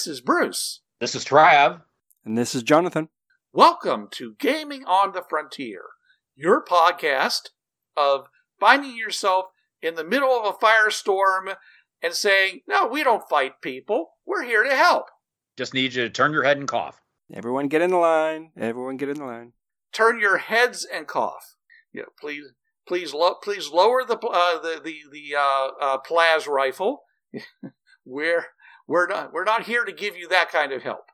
This is Bruce. This is Trav. And this is Jonathan. Welcome to Gaming on the Frontier, your podcast of finding yourself in the middle of a firestorm and saying, No, we don't fight people. We're here to help. Just need you to turn your head and cough. Everyone get in the line. Everyone get in the line. Turn your heads and cough. You know, please, please, lo- please lower the uh, the the, the uh, uh, plas rifle. we're we're not we're not here to give you that kind of help.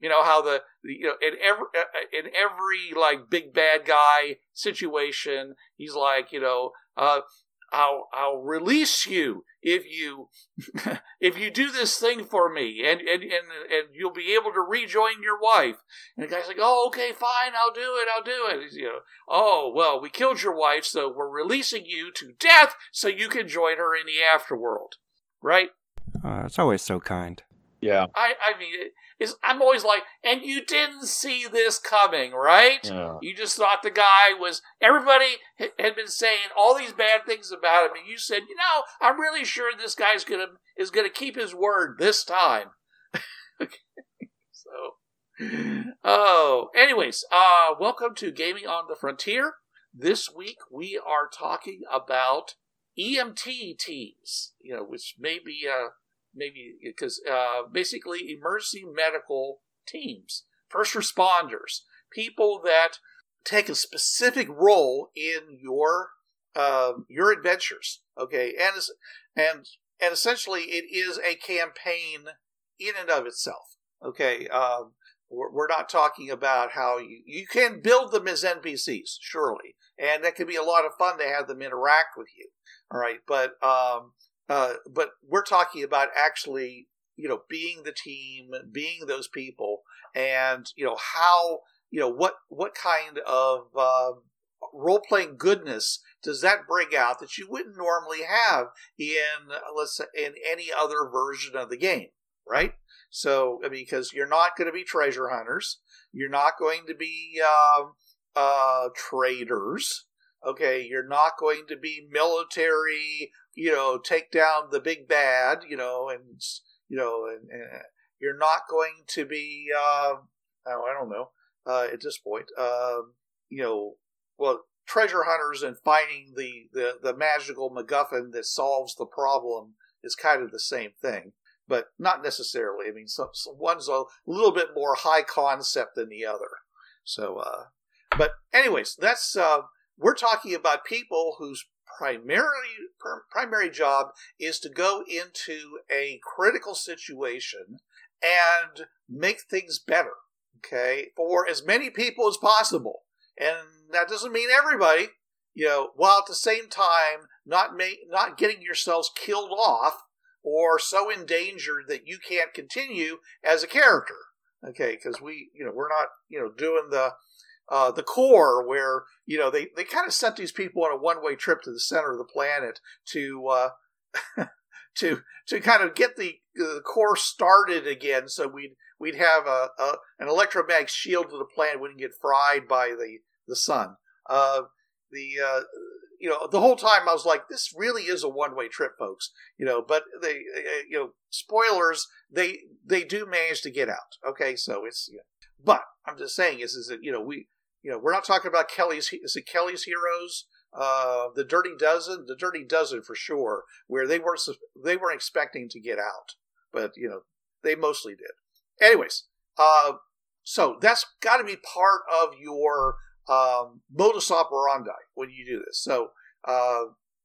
You know how the, the you know in every uh, in every like big bad guy situation, he's like you know uh, I'll I'll release you if you if you do this thing for me, and and and and you'll be able to rejoin your wife. And the guy's like, oh okay, fine, I'll do it, I'll do it. He's, you know, oh well, we killed your wife, so we're releasing you to death so you can join her in the afterworld, right? Oh, it's always so kind. Yeah. I, I mean, it is I'm always like, and you didn't see this coming, right? Yeah. You just thought the guy was. Everybody had been saying all these bad things about him, and you said, you know, I'm really sure this guy's gonna is gonna keep his word this time. so, oh, anyways, uh, welcome to Gaming on the Frontier. This week we are talking about EMT teams, you know, which may be uh, maybe because uh, basically emergency medical teams, first responders, people that take a specific role in your uh, your adventures. Okay, and and and essentially it is a campaign in and of itself. Okay, um, we're, we're not talking about how you you can build them as NPCs, surely, and that can be a lot of fun to have them interact with you. All right, but um, uh, but we're talking about actually, you know, being the team, being those people, and you know how, you know, what what kind of uh, role playing goodness does that bring out that you wouldn't normally have in let's say in any other version of the game, right? So I mean, because you're not going to be treasure hunters, you're not going to be um, uh, traders. Okay, you're not going to be military you know, take down the big bad, you know, and you know, and, and you're not going to be, uh, I don't know, uh, at this point, um, you know, well, treasure hunters and finding the, the the magical MacGuffin that solves the problem is kind of the same thing, but not necessarily. I mean, some, some one's a little bit more high concept than the other. So, uh, but anyways, that's uh, we're talking about people whose primarily per, primary job is to go into a critical situation and make things better okay for as many people as possible. And that doesn't mean everybody you know while at the same time not make not getting yourselves killed off or so endangered that you can't continue as a character okay because we you know we're not you know doing the uh, the core, where you know they, they kind of sent these people on a one way trip to the center of the planet to uh, to to kind of get the, the core started again, so we'd we'd have a, a an electromagnetic shield to the planet wouldn't get fried by the the sun. Uh, the uh, you know the whole time I was like, this really is a one way trip, folks. You know, but they you know spoilers they they do manage to get out. Okay, so it's you know, but I'm just saying is is that you know we you know, we're not talking about Kelly's. Is it Kelly's Heroes? Uh, the Dirty Dozen, the Dirty Dozen for sure, where they weren't they weren't expecting to get out, but you know they mostly did. Anyways, uh, so that's got to be part of your um, modus operandi when you do this. So, uh,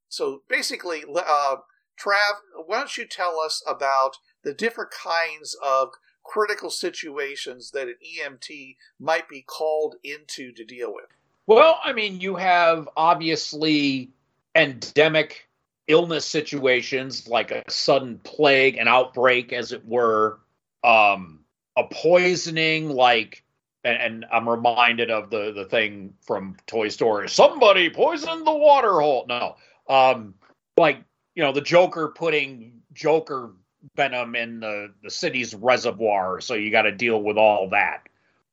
so basically, uh, Trav, why don't you tell us about the different kinds of critical situations that an EMT might be called into to deal with? Well, I mean, you have obviously endemic illness situations like a sudden plague, an outbreak, as it were, um, a poisoning like. And, and I'm reminded of the the thing from Toy Story. Somebody poisoned the water hole. No, um, like you know the Joker putting Joker venom in the the city's reservoir, so you got to deal with all that.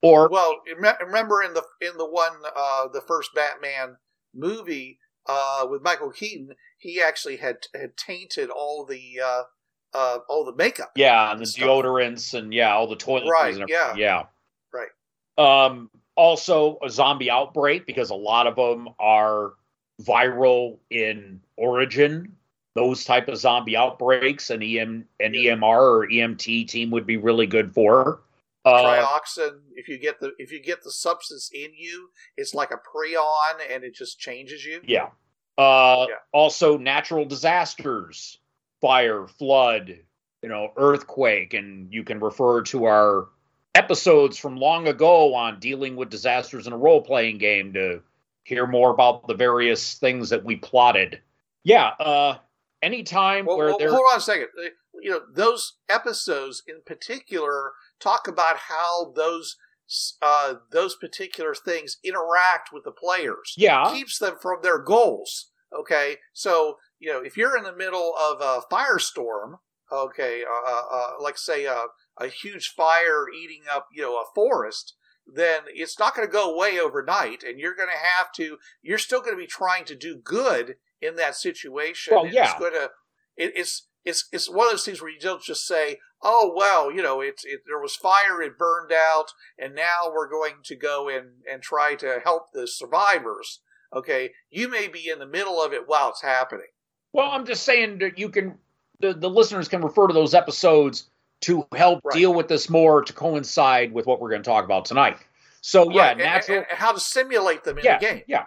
Or Well, remember in the in the one uh, the first Batman movie uh, with Michael Keaton, he actually had had tainted all the uh, uh, all the makeup. Yeah, and the stuff. deodorants and yeah, all the toiletries Right, yeah. Yeah. Right. Um also a zombie outbreak because a lot of them are viral in origin. Those type of zombie outbreaks and EM an EMR or EMT team would be really good for. Uh, Trioxin, if you get the if you get the substance in you, it's like a prion, and it just changes you. yeah. Uh Yeah. also natural disasters, fire, flood, you know, earthquake and you can refer to our episodes from long ago on dealing with disasters in a role playing game to hear more about the various things that we plotted. Yeah, uh anytime Well, where well, there hold on a second. Uh, You know, those episodes in particular talk about how those uh, those particular things interact with the players. Yeah. keeps them from their goals. Okay, so you know, if you're in the middle of a firestorm, okay, uh, uh, uh, like say a, a huge fire eating up, you know, a forest, then it's not going to go away overnight, and you're going to have to. You're still going to be trying to do good in that situation. Well, yeah. it's going to. It, it's it's it's one of those things where you don't just say, "Oh well, you know, it's it, there was fire, it burned out, and now we're going to go and and try to help the survivors." Okay, you may be in the middle of it while it's happening. Well, I'm just saying that you can the, the listeners can refer to those episodes to help Right. deal with this more to coincide with what we're going to talk about tonight. So yeah, Right, and- natural and, and how to simulate them in yeah, the game. Yeah.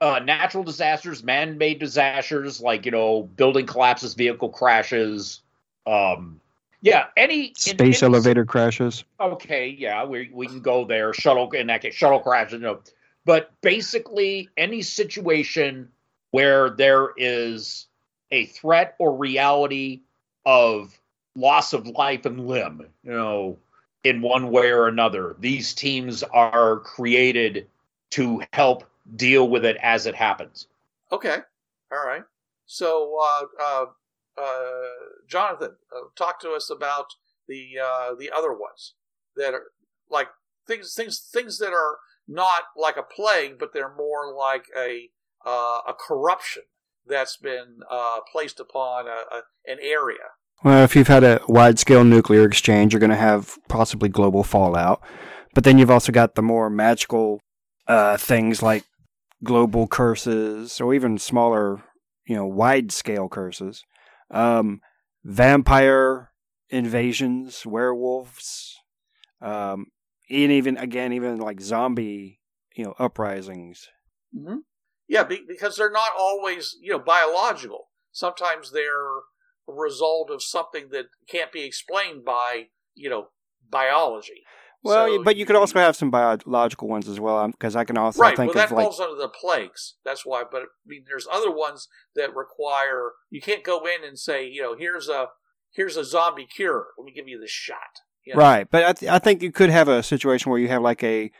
Uh, natural disasters, man-made disasters, like you know, building collapses, vehicle crashes. Um, yeah, any in- Space elevator crashes. Okay, yeah, we we can go there. Shuttle in that case, shuttle crashes. You know, but basically any situation where there is a threat or reality of loss of life and limb, you know, in one way or another, these teams are created to help deal with it as it happens. Okay, all right. So, uh, uh, uh, Jonathan, uh, talk to us about the uh, the other ones that are like things things things that are not like a plague, but they're more like a uh, a corruption that's been uh, placed upon a, a, an area. Well, if you've had a wide scale nuclear exchange, you're going to have possibly global fallout. But then you've also got the more magical uh, things like global curses or even smaller, you know, wide scale curses. Um, vampire invasions, werewolves, um, and even, again, even like zombie, you know, uprisings. Mm-hmm. Yeah, be, because they're not always you know biological. Sometimes they're result of something that can't be explained by you know biology. Well, So but you could also have some biological ones as well, because I can also right. think Well, of that like falls under the plagues. That's why. But I mean, there's other ones that require you can't go in and say you know here's a here's a zombie cure. Let me give you this shot. You know? Right, but I, th- I think you could have a situation where you have like a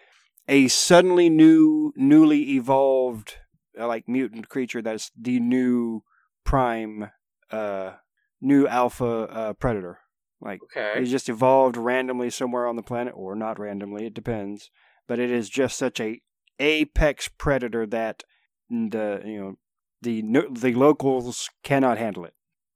a suddenly new, newly evolved uh, like mutant creature that's the new prime, uh, new alpha uh, predator. Like Okay. it just evolved randomly somewhere on the planet, or not randomly. It depends. But it is just such a apex predator that the you know the the locals cannot handle it,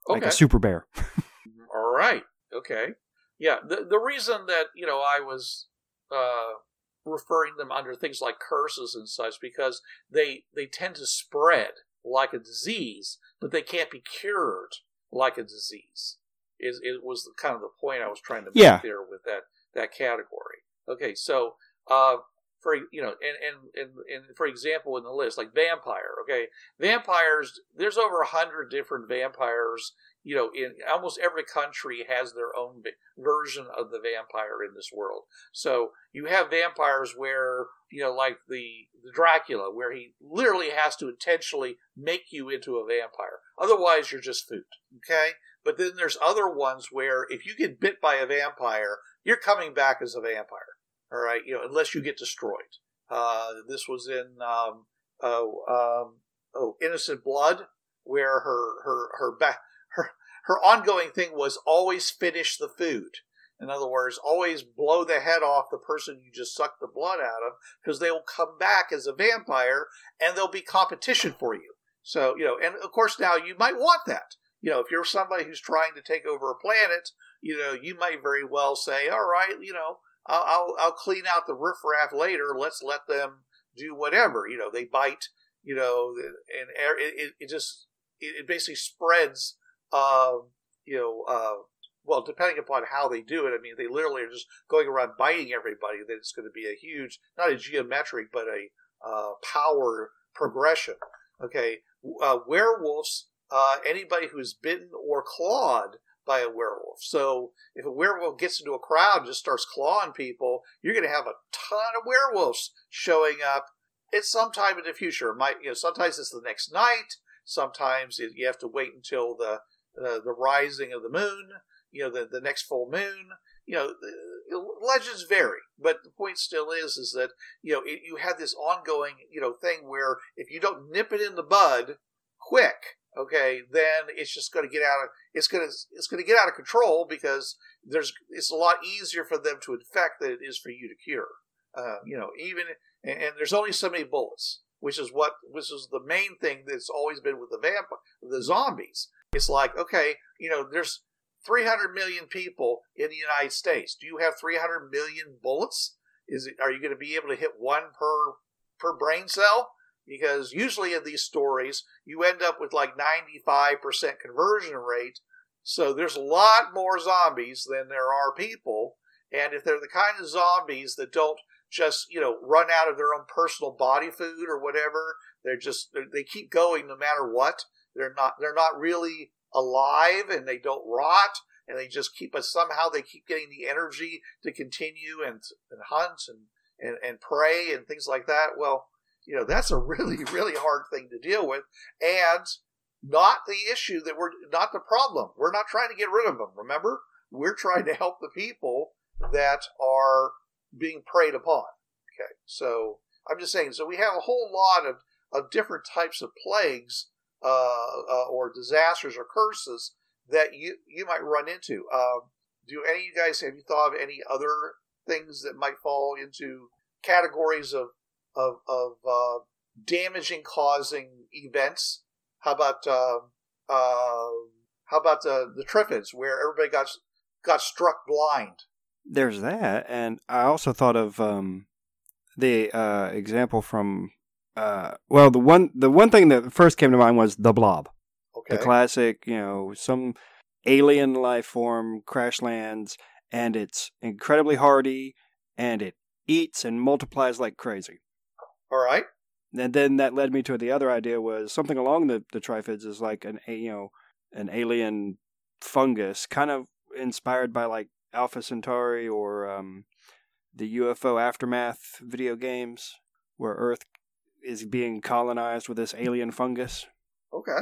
like a super bear. All right. Okay. Yeah. The the reason that you know I was uh, referring them under things like curses and such because they they tend to spread like a disease, but they can't be cured like a disease. Is it was the, kind of the point I was trying to make Yeah. there with that that category. Okay. So uh, for you know, and and and, and for example, in the list, like vampire. Okay, vampires. There's over a hundred different vampires. You know, in almost every country has their own version of the vampire in this world. So you have vampires where you know, like the the Dracula, where he literally has to intentionally make you into a vampire. Otherwise, you're just food. Okay. But then there's other ones where if you get bit by a vampire, you're coming back as a vampire. All right, you know, unless you get destroyed. Uh, this was in um, oh, um, oh, Innocent Blood, where her her her back her ongoing thing was always finish the food. In other words, always blow the head off the person you just sucked the blood out of, because they will come back as a vampire and there'll be competition for you. So you know, and of course now you might want that. You know, if you're somebody who's trying to take over a planet, you know, you might very well say, all right, you know, I'll, I'll, I'll clean out the riffraff later. Let's let them do whatever. You know, they bite. You know, and it, it just it basically spreads. Uh, you know, uh, well, depending upon how they do it. I mean, they literally are just going around biting everybody. Then it's going to be a huge, not a geometric, but a uh, power progression. Okay, uh, werewolves. Uh, anybody who's bitten or clawed by a werewolf. So if a werewolf gets into a crowd and just starts clawing people, you're going to have a ton of werewolves showing up at sometime in the future. Might you know sometimes it's the next night. Sometimes you have to wait until the uh, the rising of the moon. You know the the next full moon. You know legends vary, but the point still is is that you know it, you have this ongoing you know thing where if you don't nip it in the bud quick, okay, then it's just going to get out of it's going to it's going to get out of control because there's it's a lot easier for them to infect than it is for you to cure. Uh, you know, even and, and, there's only so many bullets, which is what which is the main thing that's always been with the vamp the zombies. It's like okay, you know, there's 300 million people in the United States. Do you have 300 million bullets? Is it, are you going to be able to hit one per per brain cell? because usually in these stories you end up with like 95% conversion rate so there's a lot more zombies than there are people and if they're the kind of zombies that don't just you know run out of their own personal body food or whatever they're just they keep going no matter what they're not they're not really alive and they don't rot and they just keep us somehow they keep getting the energy to continue and, and hunt and, and and prey and things like that well you know, that's a really, really hard thing to deal with. And not the issue that we're not the problem. We're not trying to get rid of them. Remember, we're trying to help the people that are being preyed upon. Okay, so I'm just saying. So we have a whole lot of of different types of plagues uh, uh, or disasters or curses that you you might run into. Um, do any of you guys have you thought of any other things that might fall into categories of of, of uh, damaging causing events. How about uh, uh, how about the the Triffids, where everybody got got struck blind? There's that, and I also thought of um, the uh, example from uh, well, the one the one thing that first came to mind was the Blob, okay. the classic. You know, some alien life form crash lands, and it's incredibly hardy, and it eats and multiplies like crazy. All right. And then that led me to the other idea was something along the the triffids is like an you know an alien fungus, kind of inspired by like Alpha Centauri or um, the UFO aftermath video games, where Earth is being colonized with this alien fungus. Okay.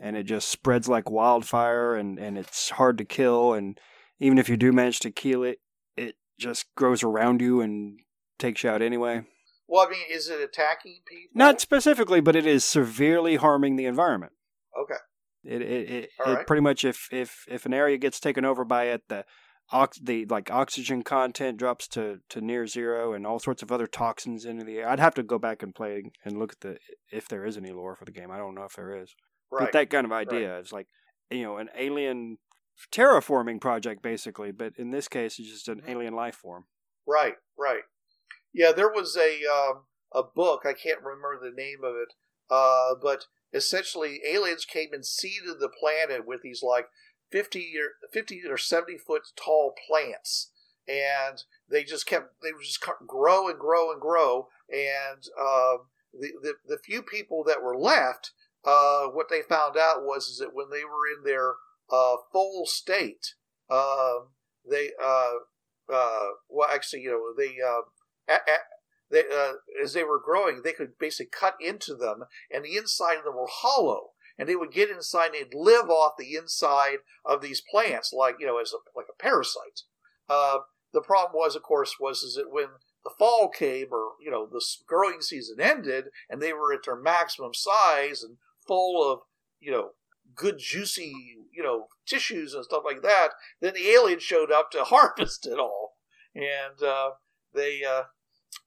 And it just spreads like wildfire, and and it's hard to kill, and even if you do manage to kill it, it just grows around you and takes you out anyway. Well, I mean, is it attacking people? Not specifically, but it is severely harming the environment. Okay. It it it, it right. pretty much if if if an area gets taken over by it, the ox the like oxygen content drops to to near zero, and all sorts of other toxins into the air. I'd have to go back and play and look at the if there is any lore for the game. I don't know if there is, right. but that kind of idea is like you know an alien terraforming project basically, but in this case, it's just an Mm-hmm. alien life form. Right. Right. Yeah, there was a um, a book. I can't remember the name of it, uh, but essentially, aliens came and seeded the planet with these like fifty or fifty or seventy foot tall plants, and they just kept they would just grow and grow and grow, and um, the, the the few people that were left, uh, what they found out was is that when they were in their uh, full state, um, they uh, uh, well actually you know they uh, they, uh, as they were growing, they could basically cut into them, and the inside of them were hollow. And they would get inside and they'd live off the inside of these plants, like you know, as a, like a parasite. Uh, the problem was, of course, was is that when the fall came, or you know, the growing season ended, and they were at their maximum size and full of you know good juicy you know tissues and stuff like that, then the aliens showed up to harvest it all, and uh, they uh,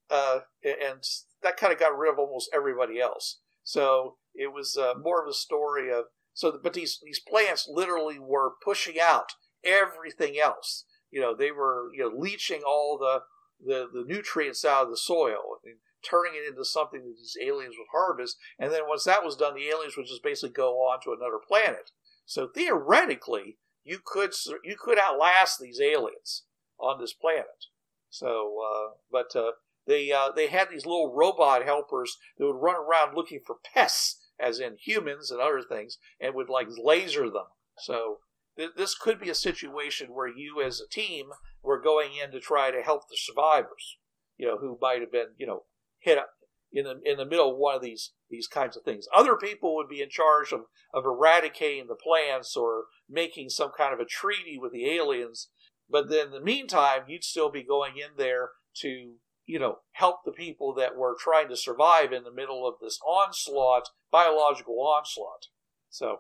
uh, and that kind of got rid of almost everybody else. So it was uh, more of a story of so. But these these plants literally were pushing out everything else. You know, they were you know leaching all the the, the nutrients out of the soil and turning it into something that these aliens would harvest. And then once that was done, the aliens would just basically go on to another planet. So theoretically, you could you could outlast these aliens on this planet. So, uh, but uh, they uh, they had these little robot helpers that would run around looking for pests, as in humans and other things, and would like laser them. So th- this could be a situation where you, as a team, were going in to try to help the survivors. You know, who might have been you know hit up in the in the middle of one of these these kinds of things. Other people would be in charge of of eradicating the plants or making some kind of a treaty with the aliens. But then in the meantime, you'd still be going in there to you know, help the people that were trying to survive in the middle of this onslaught, biological onslaught. So,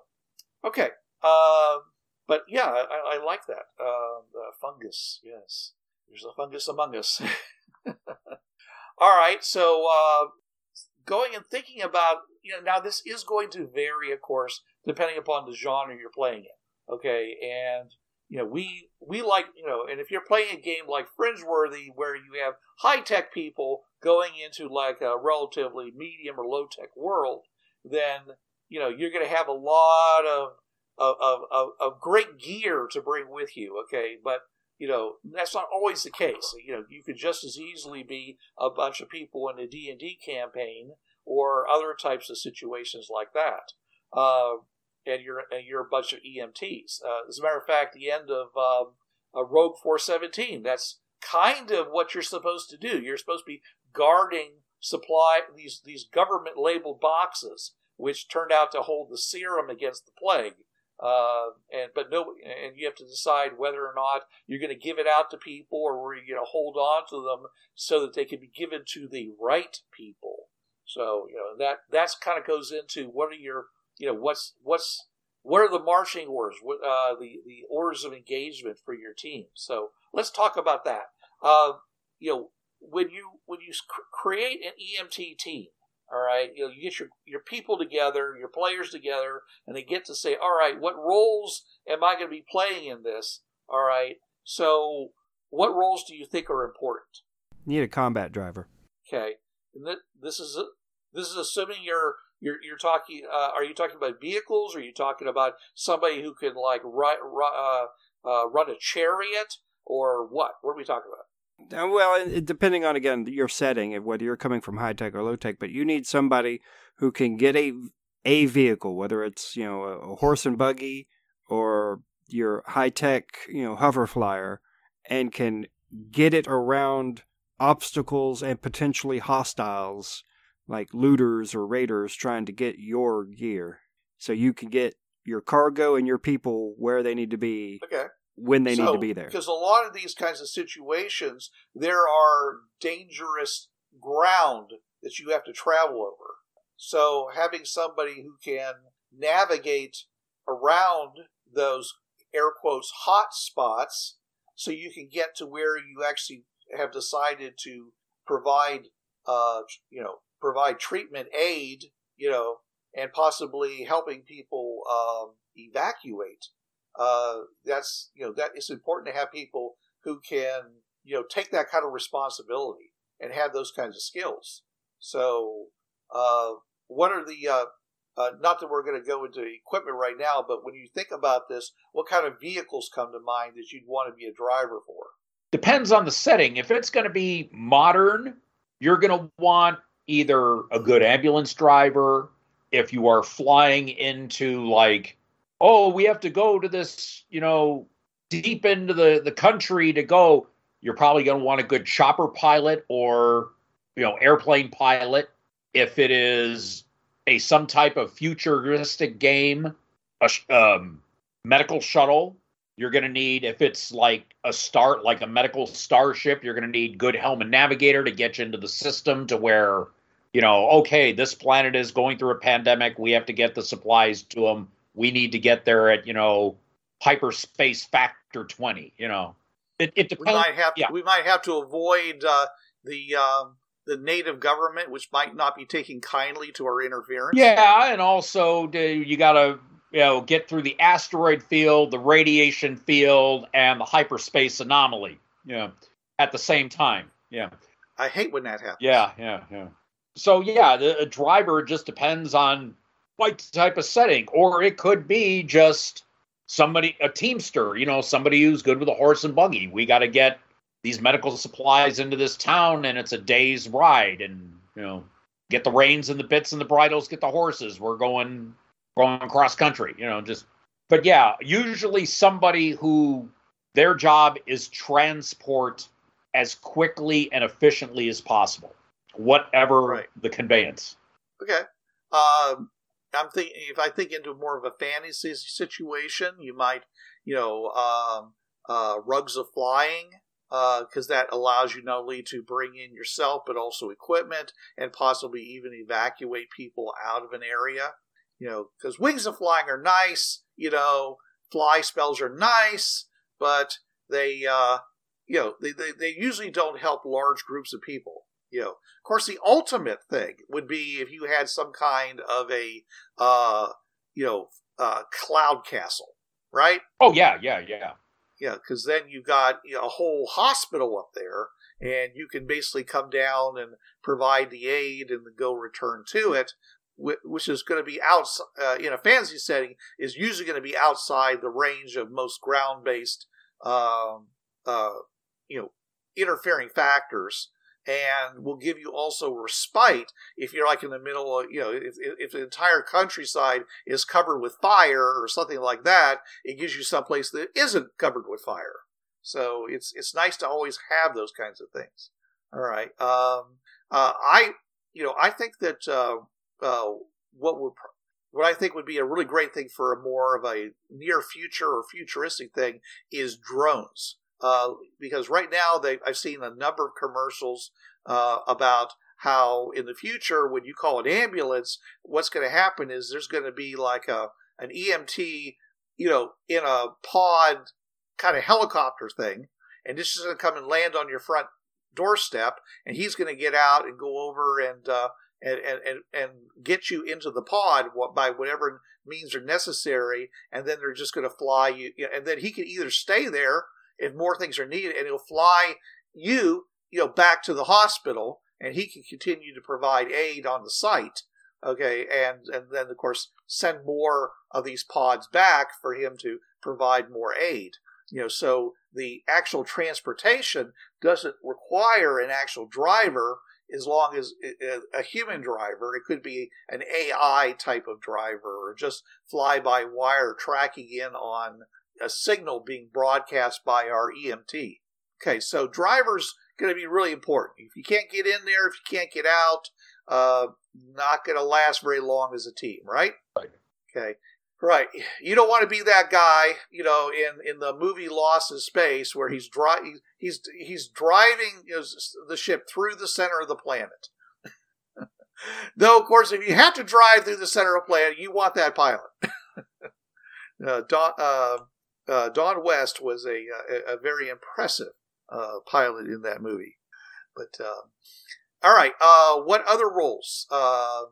okay. Uh, but yeah, I, I like that. Uh, fungus, yes. There's a fungus among us. All right, so uh, going and thinking about, you know, now this is going to vary, of course, depending upon the genre you're playing in. Okay, and you know, we we like you know, and if you're playing a game like Fringeworthy, where you have high tech people going into like a relatively medium or low tech world, then you know you're going to have a lot of of, of of great gear to bring with you. Okay, but you know that's not always the case. You know, you could just as easily be a bunch of people in a D and D campaign or other types of situations like that. Uh, and you're and you're a bunch of EMTs. Uh, as a matter of fact, the end of um, a Rogue 417, that's kind of what you're supposed to do. You're supposed to be guarding supply these these government labeled boxes, which turned out to hold the serum against the plague. Uh, and but no, and you have to decide whether or not you're going to give it out to people or were you going to hold on to them so that they can be given to the right people. So you know that that's kind of goes into what are your you know what's what's what are the marching orders, what, uh, the the orders of engagement for your team. So let's talk about that. Uh, you know, when you when you create an EMT team, all right, you know, you get your your people together, your players together, and they get to say, all right, what roles am I going to be playing in this? All right, so what roles do you think are important? Need a combat driver. Okay, and th- this is a, this is assuming you're you're you're talking. Uh, are you talking about vehicles? Are you talking about somebody who can like run uh, uh, run a chariot or what? What are we talking about? Well, depending on again your setting, and whether you're coming from high tech or low tech, but you need somebody who can get a a vehicle, whether it's you know a horse and buggy or your high tech you know hover flyer, and can get it around obstacles and potentially hostiles like looters or raiders trying to get your gear so you can get your cargo and your people where they need to be okay. when they so, need to be there. Because a lot of these kinds of situations, there are dangerous ground that you have to travel over. So having somebody who can navigate around those air quotes hot spots so you can get to where you actually have decided to provide uh, you know provide treatment aid, you know, and possibly helping people um, evacuate. Uh, that's you know that it's important to have people who can you know take that kind of responsibility and have those kinds of skills. So, uh, what are the uh, uh not that we're going to go into equipment right now, but when you think about this, what kind of vehicles come to mind that you'd want to be a driver for? depends on the setting. If it's going to be modern, you're going to want either a good ambulance driver. If you are flying into like, oh, we have to go to this, you know, deep into the the country to go, you're probably going to want a good chopper pilot or you know airplane pilot. If it is a some type of futuristic game, a um, medical shuttle. You're going to need, if it's like a start, like a medical starship, you're going to need good helm and navigator to get you into the system to where, you know, okay, this planet is going through a pandemic. We have to get the supplies to them. We need to get there at, you know, hyperspace factor 20, you know. It, it depends. We might have to, yeah. we might have to avoid uh, the um, the native government, which might not be taking kindly to our interference. Yeah, and also you got to you know get through the asteroid field, the radiation field, and the hyperspace anomaly. Yeah, at the same time. Yeah. I hate when that happens. Yeah, yeah, yeah. So yeah, the driver just depends on what type of setting, or it could be just somebody, a teamster. You know, somebody who's good with a horse and buggy. We got to get these medical supplies into this town, and it's a day's ride, and you know, get the reins and the bits and the bridles, get the horses. We're going going cross country, you know, just but yeah, usually somebody who their job is transport as quickly and efficiently as possible, whatever Right. the conveyance. Okay. Um, I'm thinking if I think into more of a fantasy situation, you might, you know, um, uh, rugs of flying, because that allows you not only to bring in yourself but also equipment and possibly even evacuate people out of an area. You know, because wings of flying are nice. You know, fly spells are nice, but they, uh, you know, they, they, they usually don't help large groups of people. You know, of course, the ultimate thing would be if you had some kind of a, uh, you know, uh, cloud castle, right? Oh yeah, yeah, yeah. Yeah, because then you've got you know, a whole hospital up there, and you can basically come down and provide the aid and go return to it, which is going to be out uh, in a fantasy setting is usually going to be outside the range of most ground-based, um, uh, you know, interfering factors, and will give you also respite if you're like in the middle of you know if, if the entire countryside is covered with fire or something like that it gives you someplace that isn't covered with fire. So it's it's nice to always have those kinds of things. All right. Um, uh, I you know I think that uh, uh, what would what I think would be a really great thing for a more of a near future or futuristic thing is drones. Uh, because right now they I've seen a number of commercials uh, about how in the future when you call an ambulance, what's going to happen is there's going to be like a an EMT, you know, in a pod kind of helicopter thing, and this is going to come and land on your front doorstep, and he's going to get out and go over and uh, and, and and get you into the pod by whatever means are necessary, and then they're just going to fly you and then he can either stay there if more things are needed, and he'll fly you, you know, back to the hospital, and he can continue to provide aid on the site okay? And and then of course send more of these pods back for him to provide more aid. You know so the actual transportation doesn't require an actual driver as long as a- a human driver. It could be an ai type of driver or just fly by wire tracking in on a signal being broadcast by our emt okay so drivers going to be really important if you can't get in there if you can't get out uh, not going to last very long as a team, right? Right. Okay. Right. You don't want to be that guy, you know, in, in the movie Lost in Space where he's dri- he's he's driving you know, the ship through the center of the planet. Though, of course, if you have to drive through the center of the planet, you want that pilot. uh, Don, uh, uh, Don West was a, a, a very impressive uh, pilot in that movie. But uh, all right, uh, what other roles, uh,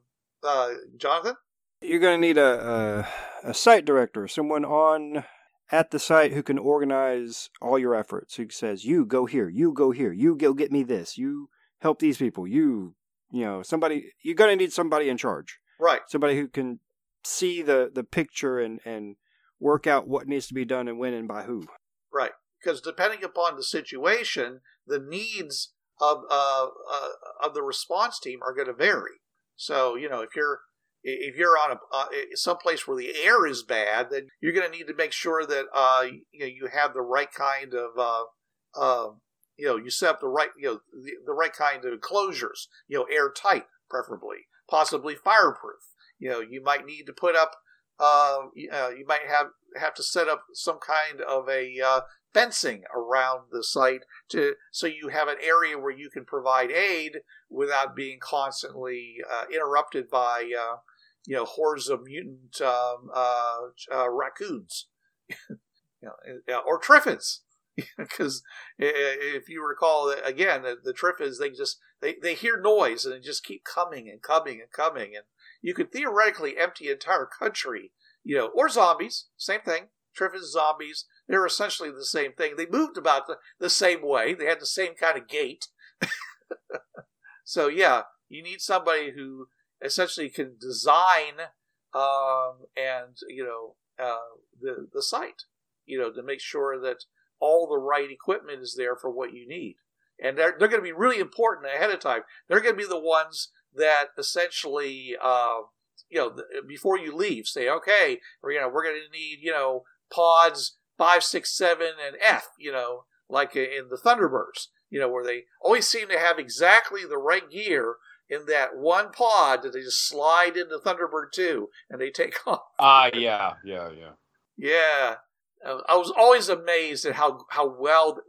uh, Jonathan? You're going to need a, a a site director, someone on at the site who can organize all your efforts. Who says, "You go here, you go here, you go get me this, you help these people, you you know somebody." You're going to need somebody in charge, Right, somebody who can see the the picture and and work out what needs to be done and when and by who. right. because depending upon the situation, the needs of uh, uh, of the response team are going to vary. So you know if you're if you're on a uh, someplace where the air is bad, then you're going to need to make sure that uh, you know you have the right kind of uh, uh, you know you set up the right you know the, the right kind of enclosures, you know airtight preferably, possibly fireproof. You know you might need to put up uh, you, uh, you might have have to set up some kind of a uh, fencing around the site to so you have an area where you can provide aid without being constantly uh, interrupted by uh, you know hordes of mutant um, uh raccoons, you know, or triffids. Because if you recall, again, the, the triffids they just they, they hear noise and they just keep coming and coming and coming, and you could theoretically empty an entire country, you know, or zombies, same thing. Triffids, zombies, they're essentially the same thing. They moved about the, the same way. They had the same kind of gait. so yeah, you need somebody who essentially can design um, and you know uh, the the site, you know, to make sure that all the right equipment is there for what you need. And they're, they're going to be really important ahead of time. They're going to be the ones that essentially, uh, you know, before you leave, say, okay, we're, you know, we're going to need, you know, pods five, six, seven, and F, you know, like in the Thunderbirds, you know, where they always seem to have exactly the right gear in that one pod that they just slide into Thunderbird 2 and they take off. Ah, uh, yeah, yeah, yeah. Yeah. Uh, I was always amazed at how, how well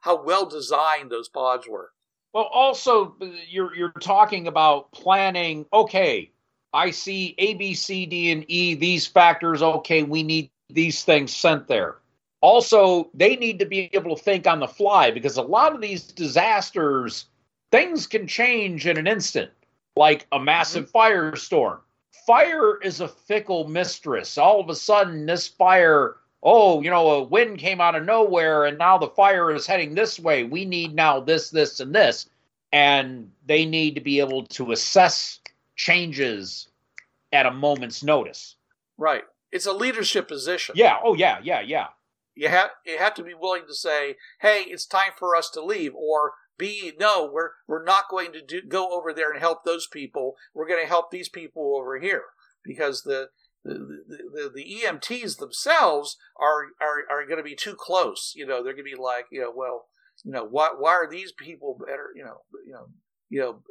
how well designed those pods were. Well, also you're you're talking about planning. Okay, I see A, B, C, D, and E. These factors. Okay, we need these things sent there. Also, they need to be able to think on the fly because a lot of these disasters, things can change in an instant, like a massive mm-hmm. firestorm. Fire is a fickle mistress. All of a sudden, this fire, oh, you know, a wind came out of nowhere and now the fire is heading this way. We need now this, this, and this. And they need to be able to assess changes at a moment's notice. Right. It's a leadership position. Yeah. Oh, yeah. Yeah. Yeah. You have you have to be willing to say, "Hey, it's time for us to leave," or B, no, we're we're not going to do, go over there and help those people. We're going to help these people over here because the the, the, the EMTs themselves are, are, are going to be too close. You know, they're going to be like, you know, well, you know, why, why are these people better? You know, you know, you know,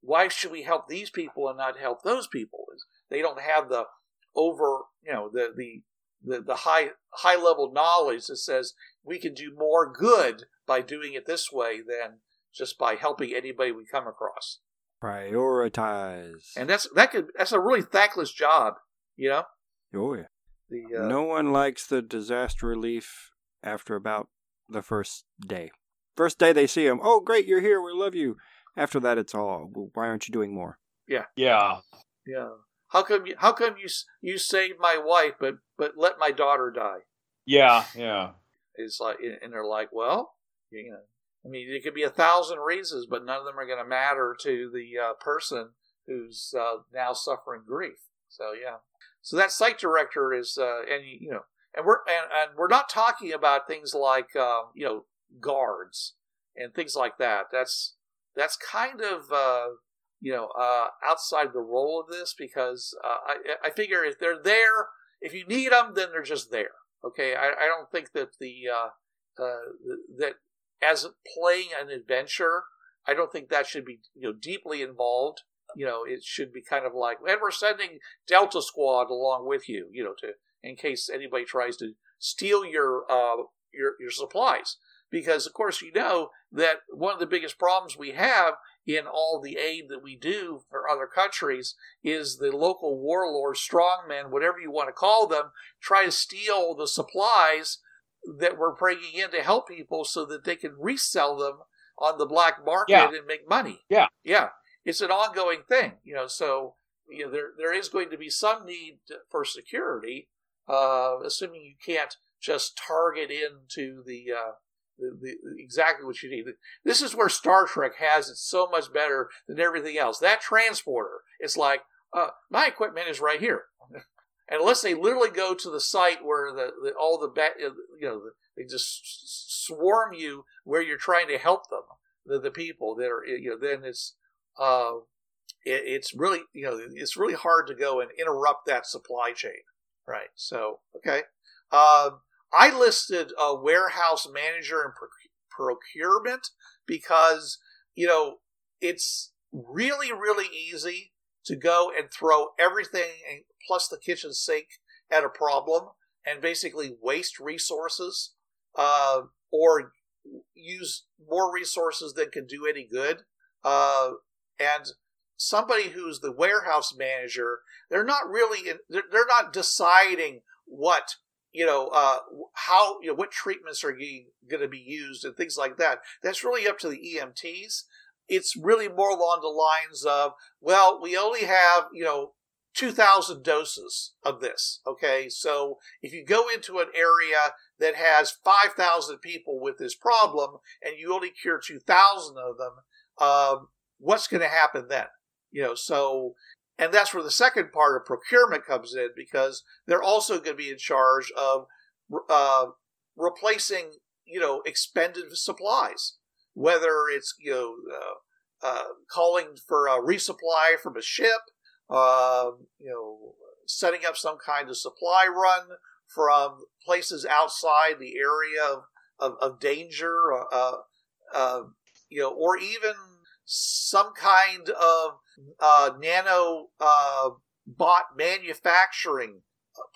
why should we help these people and not help those people? They don't have the over, you know, the, the, the, the high, high level knowledge that says we can do more good by doing it this way than just by helping anybody we come across. Prioritize. And that's, that could, that's a really thankless job, you know? Oh, yeah. The, uh, no one likes the disaster relief after about the first day. First day they see him, oh, great, you're here, we love you. After that, it's all, well, why aren't you doing more? Yeah. Yeah. Yeah. How come you? How come you? You saved my wife, but but let my daughter die? Yeah, yeah. It's like, and they're like, well, you know, I mean, it could be a thousand reasons, but none of them are going to matter to the uh, person who's uh, now suffering grief. So yeah. So that site director is, uh, and you know, and we're and, and we're not talking about things like uh, you know guards and things like that. That's that's kind of uh, you know, uh, outside the role of this because uh, I, I figure if they're there, if you need them, then they're just there. Okay, I, I don't think that the uh, uh that as playing an adventure, I don't think that should be you know deeply involved. You know, it should be kind of like, and we're sending Delta Squad along with you. You know, to in case anybody tries to steal your uh, your your supplies because of course you know that one of the biggest problems we have in all the aid that we do for other countries is the local warlords, strongmen, whatever you want to call them, try to steal the supplies that we're bringing in to help people so that they can resell them on the black market yeah. and make money. Yeah. Yeah. It's an ongoing thing, you know, so you know there there is going to be some need for security, uh, assuming you can't just target into the uh, the, the, exactly what you need. This is where Star Trek has it so much better than everything else. That transporter, it's like, uh, my equipment is right here. And unless they literally go to the site where the, the all the ba- you know they just swarm you where you're trying to help them, the, the people that are you know then it's uh, it, it's really you know it's really hard to go and interrupt that supply chain, right? So okay, uh, I listed a warehouse manager and procurement because you know it's really really easy to go and throw everything plus the kitchen sink at a problem and basically waste resources uh, or use more resources than can do any good. Uh, and somebody who's the warehouse manager, they're not really, in, they're, they're not deciding what you know, uh, how, you know, what treatments are going to be used and things like that. That's really up to the EMTs. It's really more along the lines of, well, we only have, you know, 2,000 doses of this. Okay. So if you go into an area that has 5,000 people with this problem and you only cure 2,000 of them, um, what's going to happen then? You know, so, and that's where the second part of procurement comes in because they're also going to be in charge of uh, replacing, you know, expended supplies, whether it's, you know, uh, uh, calling for a resupply from a ship uh, you know, setting up some kind of supply run from places outside the area of, of, of danger, uh, uh, you know, or even some kind of uh, nano uh, bot manufacturing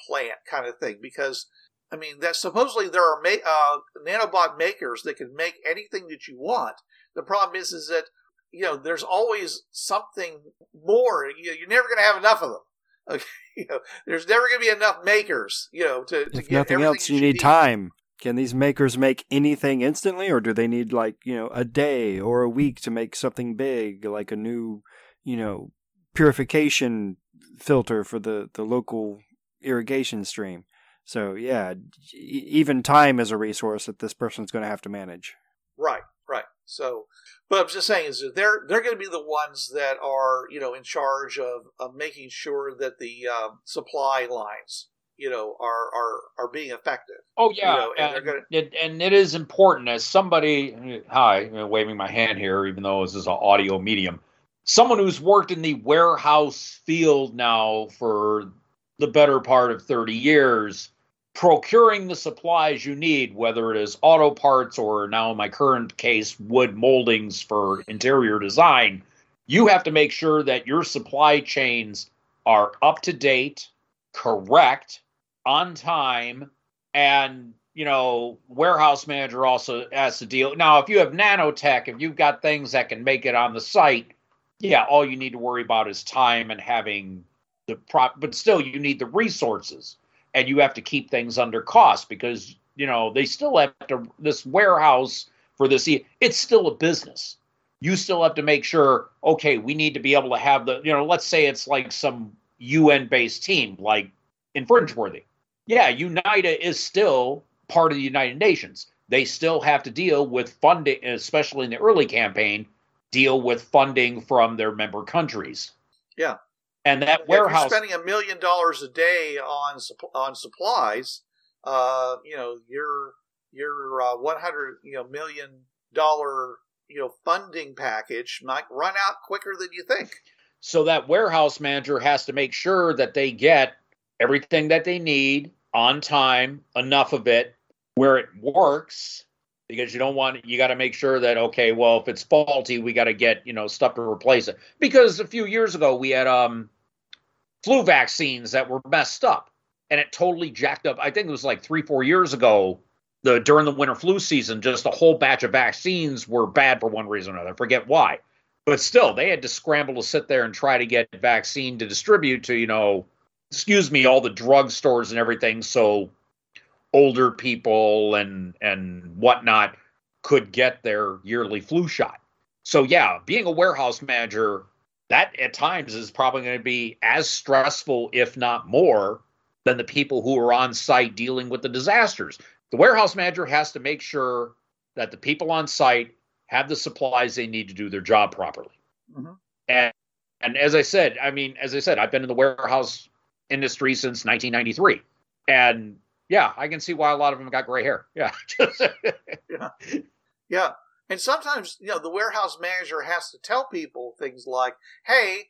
plant kind of thing. Because I mean, that supposedly there are ma- uh, nanobot makers that can make anything that you want. The problem is, is that you know, there's always something more. You know, you're never going to have enough of them. Okay, you know, there's never going to be enough makers. You know, to, to if nothing else, you, need time. Can these makers make anything instantly, or do they need like you know a day or a week to make something big, like a new, you know, purification filter for the the local irrigation stream? So yeah, even time is a resource that this person's going to have to manage. Right, right. So but I'm just saying is they're they're going to be the ones that are you know in charge of, of making sure that the um, supply lines you know are are are being effective. Oh yeah, you know, and, and, gonna... it, and, it is important as somebody. Hi, waving my hand here, even though this is an audio medium. Someone who's worked in the warehouse field now for the better part of 30 years procuring the supplies you need, whether it is auto parts or now in my current case, wood moldings for interior design, you have to make sure that your supply chains are up to date, correct, on time, and you know, warehouse manager also has to deal. Now, if you have nanotech, if you've got things that can make it on the site, yeah, all you need to worry about is time and having the prop, but still you need the resources and you have to keep things under cost because you know they still have to this warehouse for this it's still a business you still have to make sure okay we need to be able to have the you know let's say it's like some un based team like in fringeworthy yeah unita is still part of the united nations. They still have to deal with funding especially in the early campaign deal with funding from their member countries. Yeah. And that warehouse if you're spending a million dollars a day on on supplies, uh, you know your your uh, 100 you know million dollar you know funding package might run out quicker than you think. So that warehouse manager has to make sure that they get everything that they need on time, enough of it where it works because you don't want you got to make sure that okay well if it's faulty we got to get you know stuff to replace it because a few years ago we had um flu vaccines that were messed up and it totally jacked up. I think it was like three, four years ago, the during the winter flu season, just a whole batch of vaccines were bad for one reason or another. I forget why. But still, they had to scramble to sit there and try to get vaccine to distribute to, you know, excuse me, all the drugstores and everything so older people and and whatnot could get their yearly flu shot. So yeah, being a warehouse manager that at times is probably going to be as stressful, if not more, than the people who are on site dealing with the disasters. The warehouse manager has to make sure that the people on site have the supplies they need to do their job properly. Mm-hmm. And and as I said, I mean, as I said, I've been in the warehouse industry since 1993. And yeah, I can see why a lot of them got gray hair. Yeah. Yeah. And sometimes, you know, the warehouse manager has to tell people things like, hey,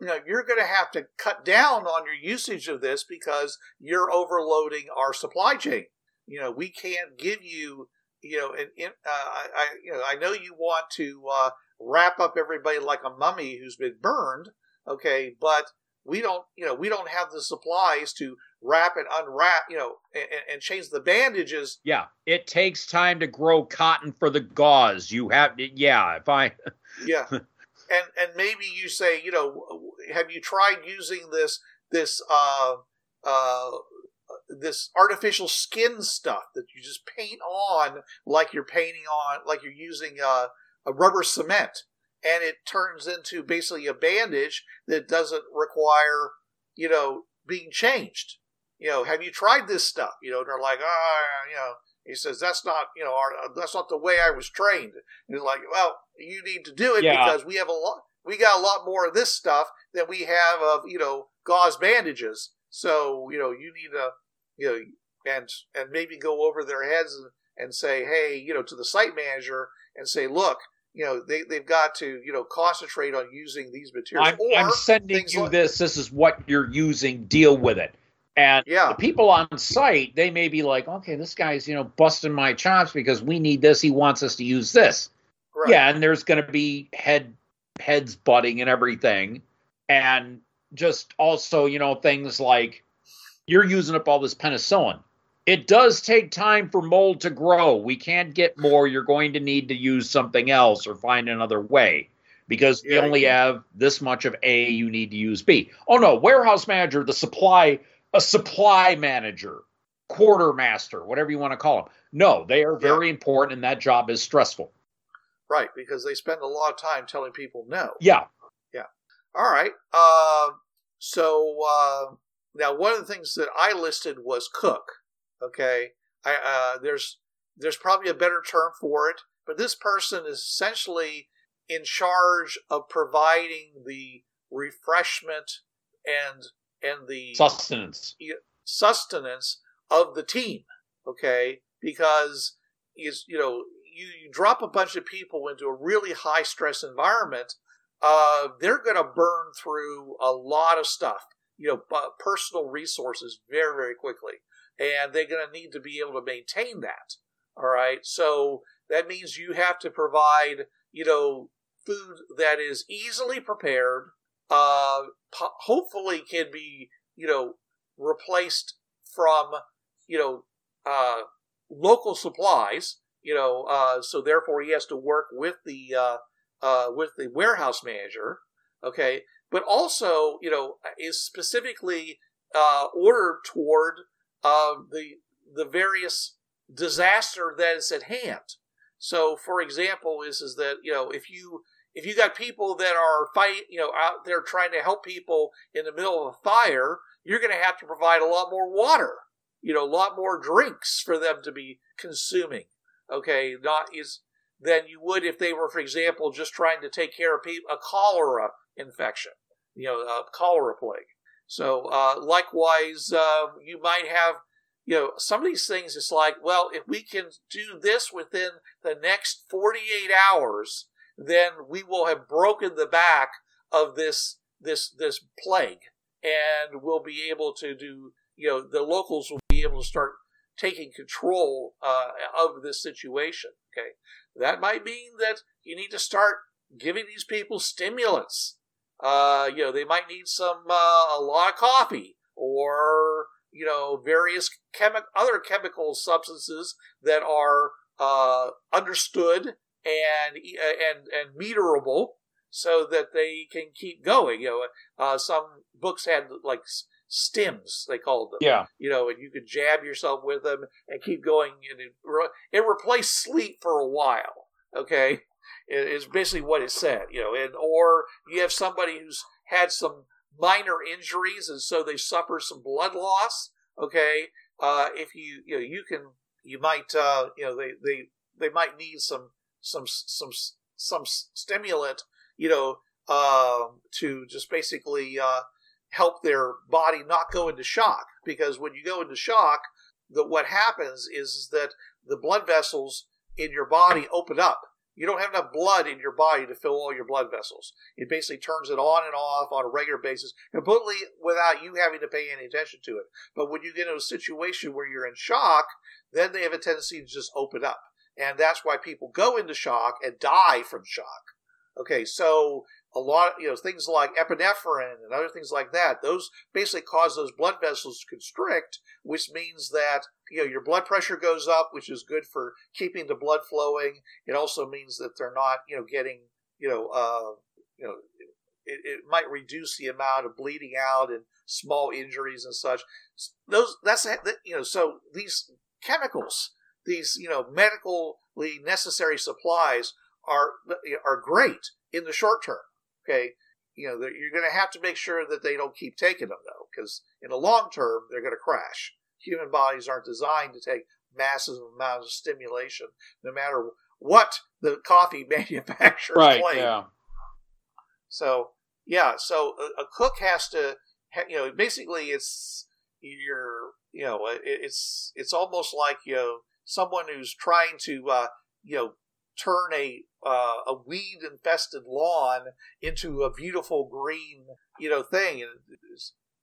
you know, you're going to have to cut down on your usage of this because you're overloading our supply chain. You know, we can't give you, you know, an, uh, I, I, you know, I know you want to uh, wrap up everybody like a mummy who's been burned, okay, but we don't, you know, we don't have the supplies to wrap and unwrap, you know, and, and change the bandages. Yeah, it takes time to grow cotton for the gauze. You have, to, yeah. If I, yeah, and and maybe you say, you know, have you tried using this this uh uh this artificial skin stuff that you just paint on like you're painting on like you're using uh, a rubber cement and it turns into basically a bandage that doesn't require you know being changed. You know have you tried this stuff? You know they're like ah oh, you know. He says that's not you know our, that's not the way i was trained. And he's like well you need to do it Yeah. because we have a lot we got a lot more of this stuff than we have of you know gauze bandages. So you know you need to you know and and maybe go over their heads and, and say hey you know to the site manager and say look you know they, they've got to you know concentrate on using these materials I'm, I'm sending you like- this. This is what you're using. Deal with it. And Yeah. the people on site, they may be like, okay, this guy's, you know, busting my chops because we need this. He wants us to use this. right. Yeah, and there's going to be head heads butting and everything, and just also, you know, things like you're using up all this penicillin. It does take time for mold to grow. We can't get more. You're going to need to use something else or find another way because we only yeah. have this much of A. You need to use B. Oh no, warehouse manager, the supply, a supply manager, quartermaster, whatever you want to call them. No, they are very important, and that job is stressful. right because they spend a lot of time telling people no Yeah, Yeah, All right. Uh, so uh, now one of the things that I listed was cook. Okay. I, uh, there's there's probably a better term for it, but this person is essentially in charge of providing the refreshment and and the sustenance. sustenance of the team. Okay, because is you know you, you drop a bunch of people into a really high stress environment, uh, they're going to burn through a lot of stuff. You know, personal resources very very quickly, and they're going to need to be able to maintain that. All right, so that means you have to provide you know food that is easily prepared, uh, po- hopefully can be you know replaced from you know uh, local supplies you know uh, so therefore he has to work with the uh, uh, with the warehouse manager okay but also you know is specifically uh, ordered toward uh, the the various disaster that is at hand. So for example is is that you know if you if you got people that are fight you know out there trying to help people in the middle of a fire you're going to have to provide a lot more water you know a lot more drinks for them to be consuming okay? Not is than you would if they were for example just trying to take care of people, a cholera infection you know a cholera plague so uh, likewise uh, you might have you know some of these things it's like well if we can do this within the next 48 hours then we will have broken the back of this this this plague. And we'll be able to do you know the locals will be able to start taking control uh, of this situation okay? That might mean that you need to start giving these people stimulants uh, you know they might need some uh, a lot of coffee or you know various chemi- other chemical substances that are uh, understood and and and meterable so that they can keep going. You know, uh, some books had like s- stims they called them. Yeah. You know, and you could jab yourself with them and keep going, and it, re- it replaced sleep for a while. Okay, is basically what it said. You know, and or you have somebody who's had some minor injuries and so they suffer some blood loss. Okay, uh, if you you know you can you might uh, you know they they they might need some some some some stimulant you know um, to just basically uh, help their body not go into shock because when you go into shock, the, what happens is that the blood vessels in your body open up. You don't have enough blood in your body to fill all your blood vessels. It basically turns it on and off on a regular basis, completely without you having to pay any attention to it. But when you get in a situation where you're in shock, then they have a tendency to just open up. And that's why people go into shock and die from shock. Okay, so a lot, you know, things like epinephrine and other things like that, those basically cause those blood vessels to constrict, which means that, you know, your blood pressure goes up, which is good for keeping the blood flowing. It also means that they're not, you know, getting, you know, uh, you know, it, it might reduce the amount of bleeding out and small injuries and such. Those, that's, you know, so these chemicals, these, you know, medically necessary supplies are, are great in the short term Okay, you know you're going to have to make sure that they don't keep taking them though, because in the long term they're going to crash. Human bodies aren't designed to take massive amounts of stimulation, no matter what the coffee manufacturer right, claim. Yeah. So yeah, so a, a, cook has to, you know, basically it's you're, you know, it's it's almost like you know someone who's trying to, uh, you know, turn a uh, a weed infested lawn into a beautiful green you know thing. And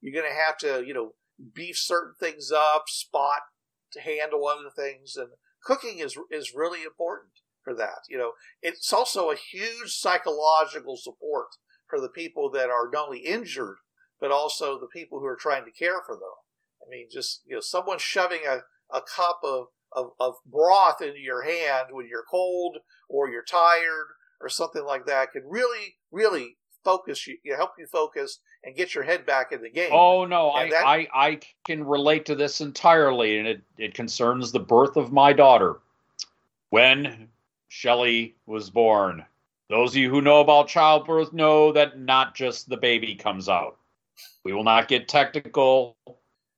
you're going to have to you know beef certain things up spot to handle other things. And cooking is is really important for that you know. It's also a huge psychological support for the people that are not only injured but also the people who are trying to care for them. I mean just you know someone shoving a, a cup of of, of broth into your hand when you're cold or you're tired or something like that can really, really focus you, help you focus and get your head back in the game. Oh no, I, that, I I can relate to this entirely, and it, it concerns the birth of my daughter. When Shelley was born, those of you who know about childbirth know that not just the baby comes out. We will not get technical.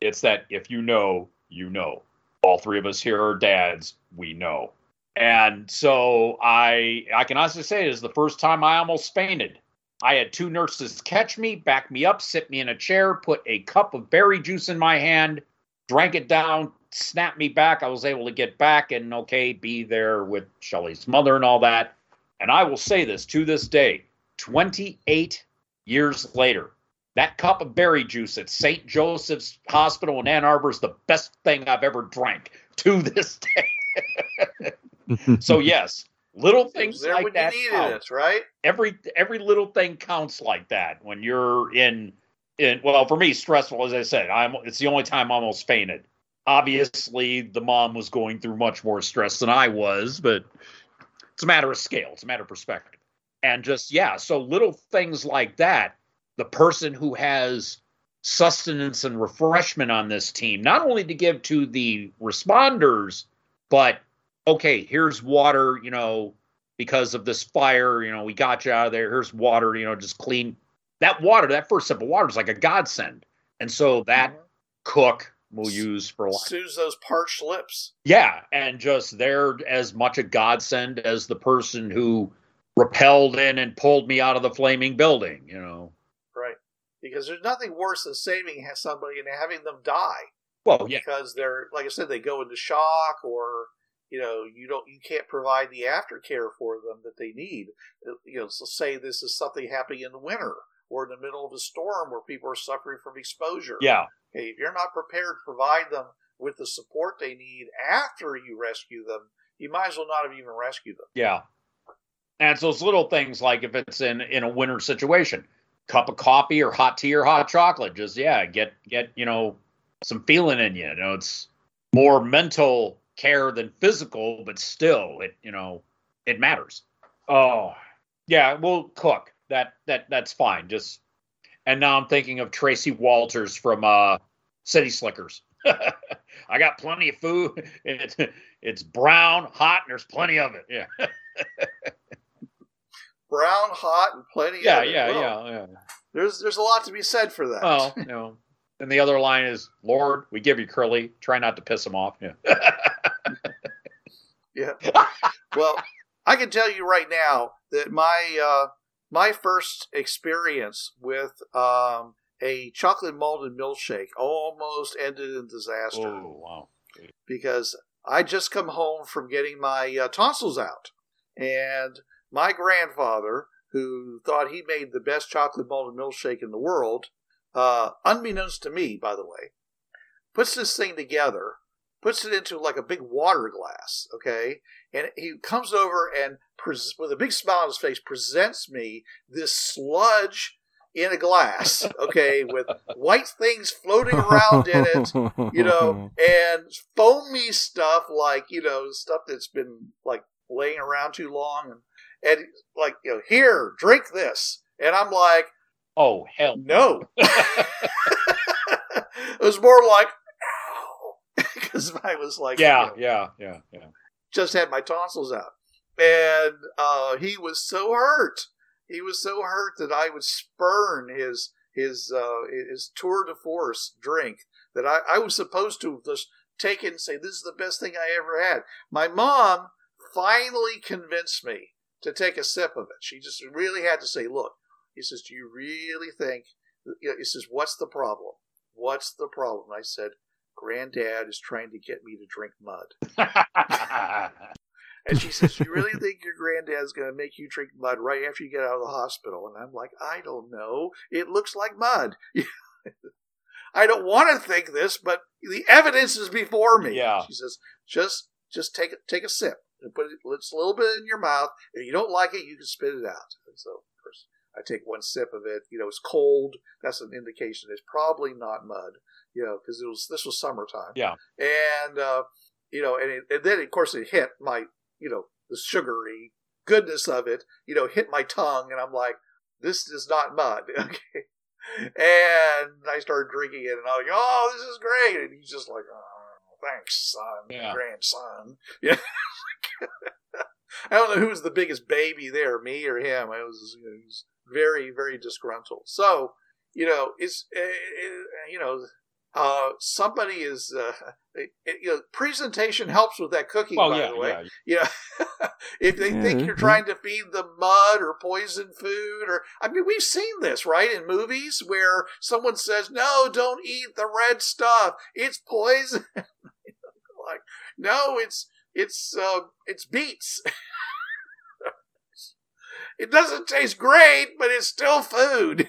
It's that if you know, you know all three of us here are dads. We know. And so I I can honestly say it is the first time I almost fainted. I had two nurses catch me, back me up, sit me in a chair, put a cup of berry juice in my hand, drank it down, snapped me back. I was able to get back and okay, be there with Shelly's mother and all that. And I will say this to this day, 28 years later, that cup of berry juice at St. Joseph's Hospital in Ann Arbor is the best thing I've ever drank to this day. so yes, little things there like that. You count. needed right? Every every little thing counts like that when you're in in well for me stressful as I said. I'm it's the only time I almost fainted. Obviously, the mom was going through much more stress than I was, but it's a matter of scale. It's a matter of perspective. And just yeah, so little things like that the person who has sustenance and refreshment on this team, not only to give to the responders, but okay, here's water, you know, because of this fire, you know, we got you out of there. Here's water, you know, just clean. That water, that first sip of water is like a godsend. And so that mm-hmm. cook will use for like soothes those parched lips. Yeah, and just they're as much a godsend as the person who repelled in and pulled me out of the flaming building, you know because there's nothing worse than saving somebody and having them die. Well, yeah. Because they're like I said, they go into shock, or you know, you don't, you can't provide the aftercare for them that they need. Uh, you know, so say this is something happening in the winter or in the middle of a storm where people are suffering from exposure. Yeah. Okay, if you're not prepared to provide them with the support they need after you rescue them, you might as well not have even rescued them. Yeah. And it's those little things like if it's in in a winter situation, cup of coffee or hot tea or hot chocolate. Just yeah, get get you know some feeling in you. You know, it's more mental care than physical, but still, it you know it matters. Oh yeah, we'll cook. That that that's fine. Just and now I'm thinking of Tracy Walters from uh, City Slickers. I got plenty of food. It's it's brown, hot, and there's plenty of it. Yeah. brown, hot, and plenty. Yeah, of yeah, well, yeah, yeah. There's there's a lot to be said for that. Oh, you know. And the other line is, "Lord, we give you curly. Try not to piss him off." Yeah. yeah. Well, I can tell you right now that my uh, my first experience with um, a chocolate malted milkshake almost ended in disaster Oh wow. because I just come home from getting my uh, tonsils out, and my grandfather, who thought he made the best chocolate malted milkshake in the world, uh, unbeknownst to me, by the way, puts this thing together, puts it into like a big water glass, okay, and he comes over and pres- with a big smile on his face presents me this sludge in a glass, okay, with white things floating around in it you know, and foamy stuff like you know stuff that's been like laying around too long, and and like you know here drink this, and I'm like Oh hell no, it was more like because I was like Yeah, you know, yeah, yeah, yeah. just had my tonsils out, and uh, he was so hurt. He was so hurt that I would spurn his his uh, his tour de force drink that I, I was supposed to just take it and say this is the best thing I ever had. My mom finally convinced me to take a sip of it. She just really had to say, "Look," he says, "Do you really think?" you know, He says, "What's the problem? What's the problem?" I said, "Granddad is trying to get me to drink mud." And she says, You really think your granddad's going to make you drink mud right after you get out of the hospital? And I'm like, I don't know. It looks like mud. I don't want to think this, but the evidence is before me. Yeah. She says, Just just take take a sip and put it it's a little bit in your mouth. If you don't like it, you can spit it out. And so, of course, I take one sip of it. You know, it's cold. That's an indication it's probably not mud. You know, because it was this was summertime. Yeah. And uh, you know, and, it, and then of course it hit my you know, the sugary goodness of it, you know, hit my tongue, and I'm like, this is not mud. Okay. And I started drinking it, and I'm like, oh, this is great. And he's just like, oh, thanks, son, Yeah. grandson. Yeah. I don't know who was the biggest baby there, me or him. I was, you know, was very, very disgruntled. So, you know, it's, uh, you know, uh, somebody is, uh, it, you know, presentation helps with that cooking, well, by yeah, the way. yeah. You know, if they Yeah, think you're trying to feed them mud or poison food, or I mean, we've seen this right in movies where someone says, "No, don't eat the red stuff; it's poison." like, no, it's it's uh, it's beets. it doesn't taste great, but it's still food.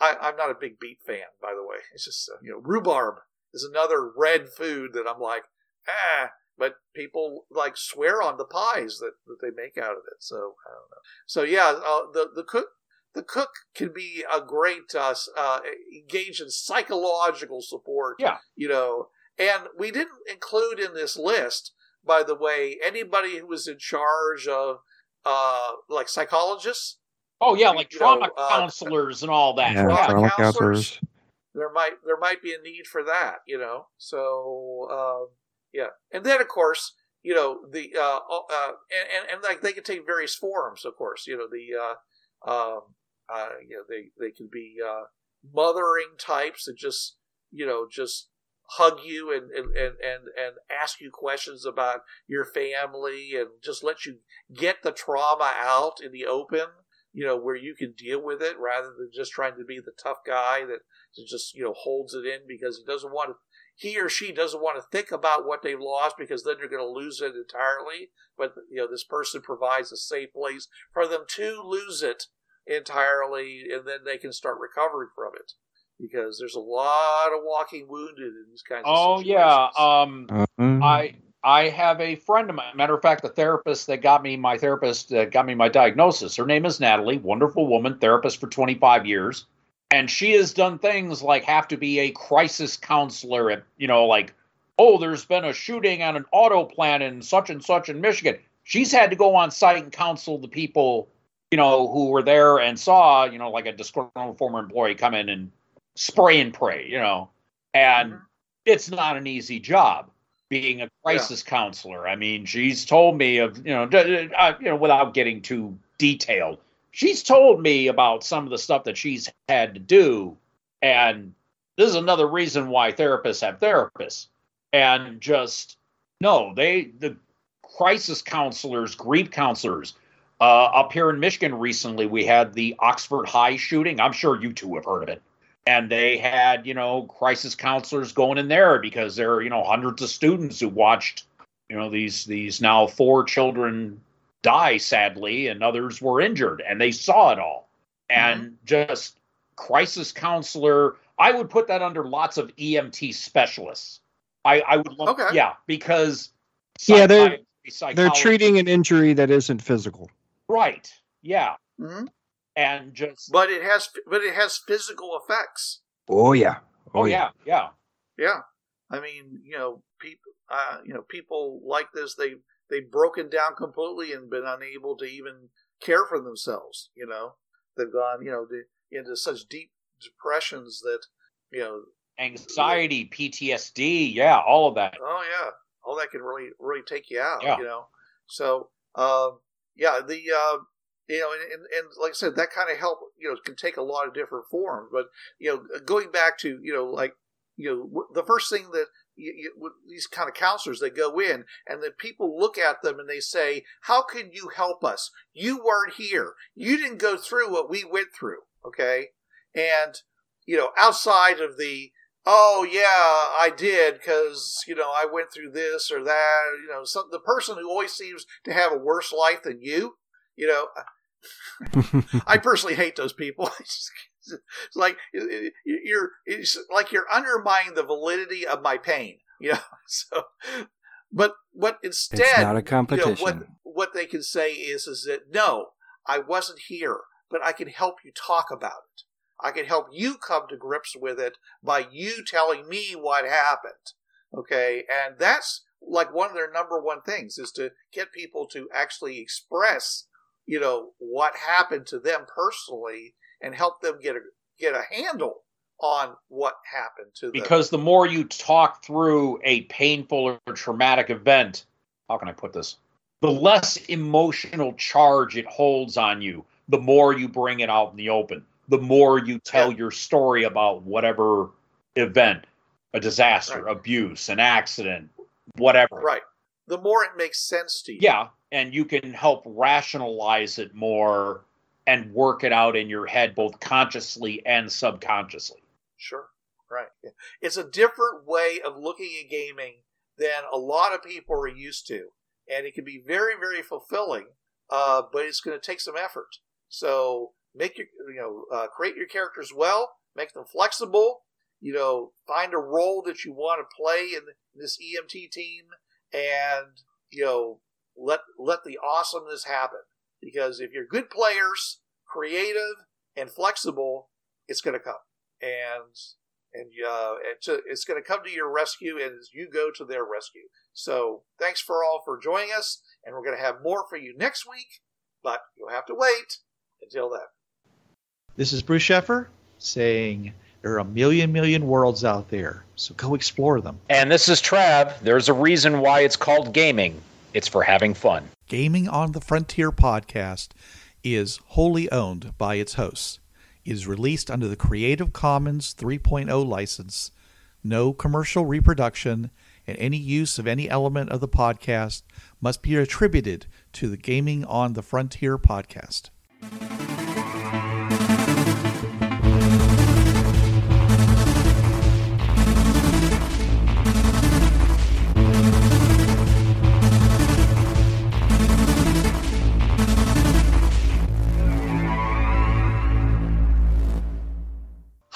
I, I'm not a big beet fan, by the way. It's just uh, you know, rhubarb is another red food that I'm like, ah. But people like swear on the pies that, that they make out of it. So I don't know. So yeah, uh, the the cook the cook can be a great uh, uh, engage in psychological support. Yeah. you know, and we didn't include in this list, by the way, anybody who was in charge of uh, like psychologists. Oh yeah, like trauma know, uh, counselors and all that. Yeah, Trauma trauma counselors. counselors. there might there might be a need for that, you know. So um, yeah, and then of course, you know the uh, uh, and, and and like they can take various forms, of course. You know the uh, um, uh, you know they they can be uh, mothering types that just you know just hug you and and, and and and ask you questions about your family and just let you get the trauma out in the open you know where you can deal with it rather than just trying to be the tough guy that just you know holds it in because he doesn't want to he or she doesn't want to think about what they've lost because then they're going to lose it entirely but you know this person provides a safe place for them to lose it entirely and then they can start recovering from it because there's a lot of walking wounded in these kinds of Oh situations. yeah. Um, Mhm. I I have a friend of mine. Matter of fact, the therapist that got me my therapist that got me my diagnosis. Her name is Natalie. Wonderful woman, therapist for 25 years, and she has done things like have to be a crisis counselor at you know like oh there's been a shooting on an auto plant in such and such in Michigan. She's had to go on site and counsel the people you know who were there and saw you know like a disgruntled former employee come in and spray and pray you know and Mhm. it's not an easy job being a crisis counselor. I mean, she's told me of you know, d- uh, you know, without getting too detailed, she's told me about some of the stuff that she's had to do, and this is another reason why therapists have therapists, and just no, they the crisis counselors, grief counselors Uh, up here in Michigan recently, we had the Oxford High shooting. I'm sure you two have heard of it. And they had, you know, crisis counselors going in there because there are, you know, hundreds of students who watched, you know, these these now four children die sadly, and others were injured, and they saw it all. And just crisis counselor, I would put that under lots of EMT specialists. I, I would, lump, Okay. yeah, because Yeah, they're- They're treating an injury that isn't physical. right, yeah, hmm and just But it has, but it has physical effects. Oh yeah. oh yeah, yeah, Yeah, I mean, you know, people, uh, you know, people like this. They they've broken down completely and been unable to even care for themselves. You know, they've gone, you know, to, into such deep depressions that, you know, anxiety, PTSD, yeah, all of that. oh yeah, all that can really really take you out. Yeah. You know, so um, yeah, the uh, you know, and, and, and like I said, that kind of help you know can take a lot of different forms. But you know, going back to you know like you know the first thing that you, you, these kind of counselors they go in and the people look at them and they say how can you help us you weren't here you didn't go through what we went through okay and you know outside of the oh yeah i did because you know i went through this or that you know some, the person who always seems to have a worse life than you you know I personally hate those people. It's like you're it's like you're undermining the validity of my pain. You know, so but what instead it's not a you know, competition. what what they can say is is that no, I wasn't here, but I can help you talk about it. I can help you come to grips with it by you telling me what happened. Okay, and that's like one of their number one things is to get people to actually express, you know, what happened to them personally and help them get a get a handle on what happened to them. Because the more you talk through a painful or traumatic event, how can I put this? The less emotional charge it holds on you, the more you bring it out in the open, the more you tell your story about whatever event, a disaster, Right. abuse, an accident, whatever. right, the more it makes sense to you. Yeah, and you can help rationalize it more and work it out in your head both consciously and subconsciously. Sure. Right. It's a different way of looking at gaming than a lot of people are used to. And it can be very, very fulfilling, uh, but it's going to take some effort. So make your, you know, uh, create your characters well, make them flexible, you know, find a role that you want to play in this EMT team and, you know, let, let the awesomeness happen. Because if you're good players, creative and flexible, it's going to come and and uh, it's going to come to your rescue and you go to their rescue. So thanks for all for joining us, and we're going to have more for you next week, but you'll have to wait until then. This is Bruce Sheffer saying there are a million, million worlds out there, so go explore them. And this is Trav. There's a reason why it's called gaming. It's for having fun. Gaming on the Frontier podcast is wholly owned by its hosts. It is released under the Creative Commons 3.0 license. No commercial reproduction and any use of any element of the podcast must be attributed to the Gaming on the Frontier podcast.